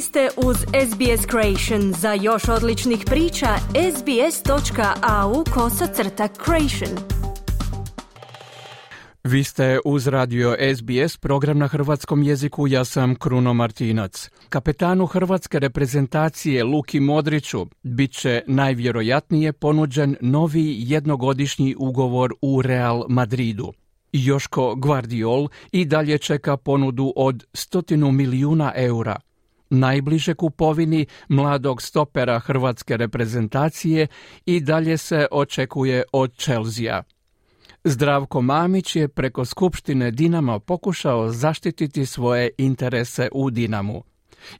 Ste uz SBS Creation. Za još odličnih priča, sbs.au kosacrta creation. Vi ste uz radio SBS, program na hrvatskom jeziku, ja sam Kruno Martinac. Kapetanu hrvatske reprezentacije Luki Modriću bit će najvjerojatnije ponuđen novi jednogodišnji ugovor u Real Madridu. Joško Guardiol i dalje čeka ponudu od stotinu milijuna eura. Najbliže kupovini mladog stopera hrvatske reprezentacije i dalje se očekuje od Chelsea. Zdravko Mamić je preko Skupštine Dinama pokušao zaštititi svoje interese u Dinamu.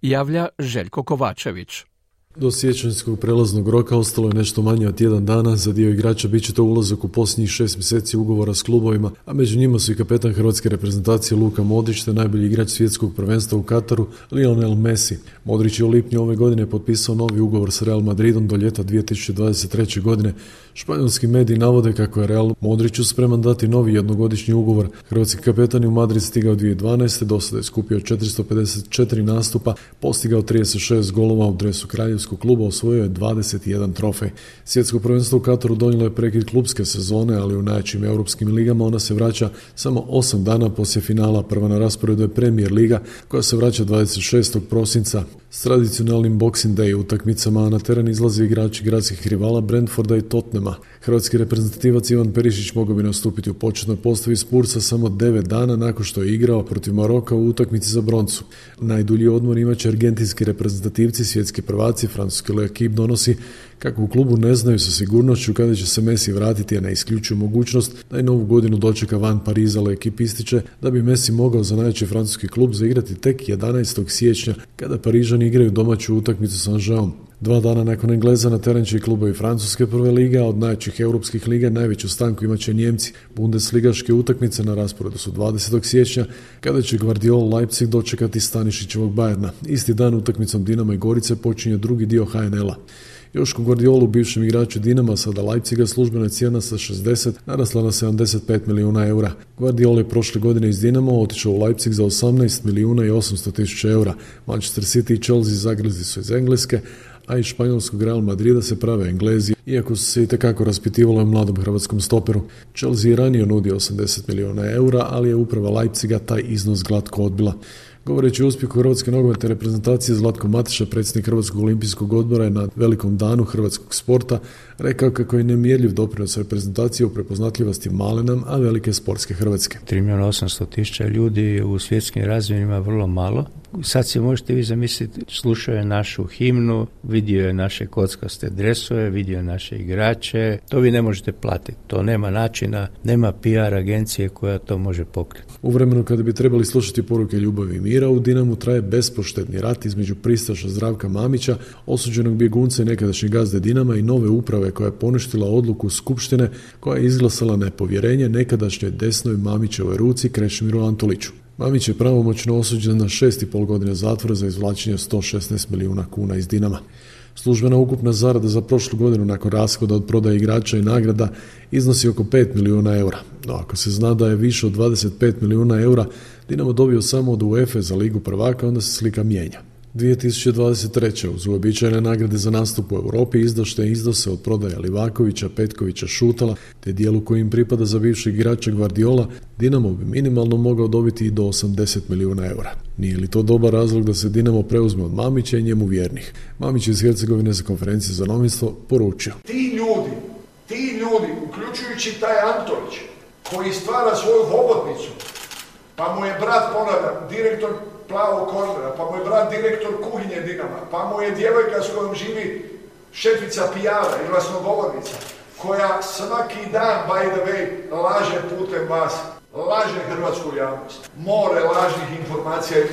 Javlja Željko Kovačević. Do sjećanjskog prelaznog roka ostalo je nešto manje od tjedan dana, za dio igrača bit će to ulazak u posljednjih šest mjeseci ugovora s klubovima, a među njima su i kapetan hrvatske reprezentacije Luka Modrić te najbolji igrač svjetskog prvenstva u Kataru Lionel Messi. Modrić je u lipnju ove godine potpisao novi ugovor s Real Madridom do ljeta 2023. godine. Španjolski mediji navode kako je Real Modriću spreman dati novi jednogodišnji ugovor. Hrvatski kapetan je u Madrid stigao 2012. do sada je skupio 454 nastupa, postigao 36 golova u dresu kraljevskog kluba, osvojio je 21 trofej. Svjetsko prvenstvo u Kataru donijelo je prekid klubske sezone, ali u najjačim europskim ligama ona se vraća samo 8 dana poslije finala. Prva na rasporedu je Premier Liga koja se vraća 26. prosinca. S tradicionalnim Boxing Day utakmicama na teren izlaze igrači gradskih rivala Brentforda i Tottenhama. Hrvatski reprezentativac Ivan Perišić mogao bi nastupiti u početnoj postavi Spursa samo 9 dana nakon što je igrao protiv Maroka u utakmici za broncu. Najdulji odmor imaće argentinski reprezentativci, svjetski prvaci, francuski Equipe donosi kako u klubu ne znaju sa sigurnošću kada će se Messi vratiti, a ne isključuju mogućnost da je novu godinu dočeka van Pariza Le Equipe ističe da bi Messi mogao za najveći francuski klub zaigrati tek 11. siječnja kada Parižani igraju domaću utakmicu sa Anžeom. Dva dana nakon Engleza na teren će i klubovi Francuske prve lige, od najvećih europskih liga najveću stanku imat će Njemci. Bundesligaške utakmice na rasporedu su 20. siječnja, kada će Guardiol Leipzig dočekati Stanišićevog Bajerna. Isti dan utakmicom Dinama i Gorice počinje drugi dio HNL-a. Joško Guardiolu, bivšem igraču Dinama, sada Leipziga, službena je cijena sa 60 narasla na 75 milijuna eura. Guardiol je prošle godine iz Dinama otišao u Leipzig za 18 milijuna i 800 tisuća eura. Manchester City i Chelsea zagrezi su iz Engleske, a iz španjolskog Real Madrida se prave Englezi, iako su se i tekako raspitivalo o mladom hrvatskom stoperu. Chelsea je ranije nudio 80 milijuna eura, ali je uprava Leipziga taj iznos glatko odbila. Govoreći o uspjehu Hrvatske nogometne reprezentacije Zlatko Matiša, predsjednik Hrvatskog olimpijskog odbora je na velikom danu hrvatskog sporta rekao kako je nemjerljiv doprinos reprezentacije u prepoznatljivosti male nam, a velike sportske Hrvatske. 3 milijuna 800 tisuća ljudi u svjetskim razvijenima vrlo malo, Sad si možete vi zamisliti, slušao je našu himnu, vidio je naše kockaste dresove, vidio je naše igrače, to vi ne možete platiti, to nema načina, nema PR agencije koja to može pokriti. U vremenu kada bi trebali slušati poruke ljubavi i mira, u Dinamu traje bespoštetni rat između pristaša Zdravka Mamića, osuđenog bjegunca i nekadašnjeg gazde Dinama i nove uprave koja je poništila odluku Skupštine koja je izglasala nepovjerenje nekadašnjoj desnoj Mamićevoj ruci Krešimiru Antoliću. Mamić je pravomoćno osuđen na 6,5 godine zatvora za izvlačenje 116 milijuna kuna iz Dinama. Službena ukupna zarada za prošlu godinu nakon rashoda od prodaje igrača i nagrada iznosi oko 5 milijuna eura. No ako se zna da je više od 25 milijuna eura Dinamo dobio samo od UEFA za ligu prvaka, onda se slika mijenja. 2023. uz uobičajene nagrade za nastup u Europi izdašte izdose od prodaja Livakovića, Petkovića, Šutala, te dijelu kojim pripada za bivšeg igrača Guardiola, Dinamo bi minimalno mogao dobiti i do 80 milijuna eura. Nije li to dobar razlog da se Dinamo preuzme od Mamića i njemu vjernih? Mamić iz Hercegovine za konferencije za novinstvo poručio. Ti ljudi, ti ljudi, uključujući taj Antolić, koji stvara svoju hobotnicu, pa mu je brat, ponavljam, direktor plavog kornera, pa mu je brat direktor kuhinje Dinama, pa mu je djevojka s kojom živi šefica pijara i glasnogovornica, koja svaki dan, by the way, laže putem vas, laže hrvatsku javnost. More lažnih informacija i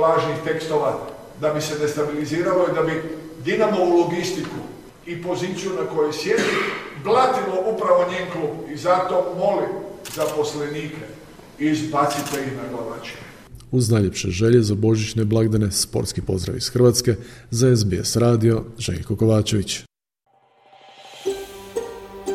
lažnih tekstova da bi se destabiliziralo i da bi Dinamovu logistiku i poziciju na kojoj sjedi blatilo upravo njen klub. I zato molim zaposlenike, izbacite ih na glavačke. Uz najljepše želje za božićne blagdane, sportski pozdrav iz Hrvatske, za SBS radio, Željko Kovačević.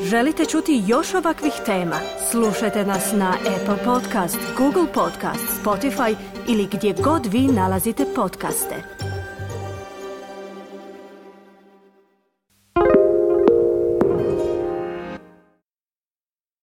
Želite čuti još ovakvih tema? Slušajte nas na Apple Podcast, Google Podcast, Spotify ili gdje god vi nalazite podcaste.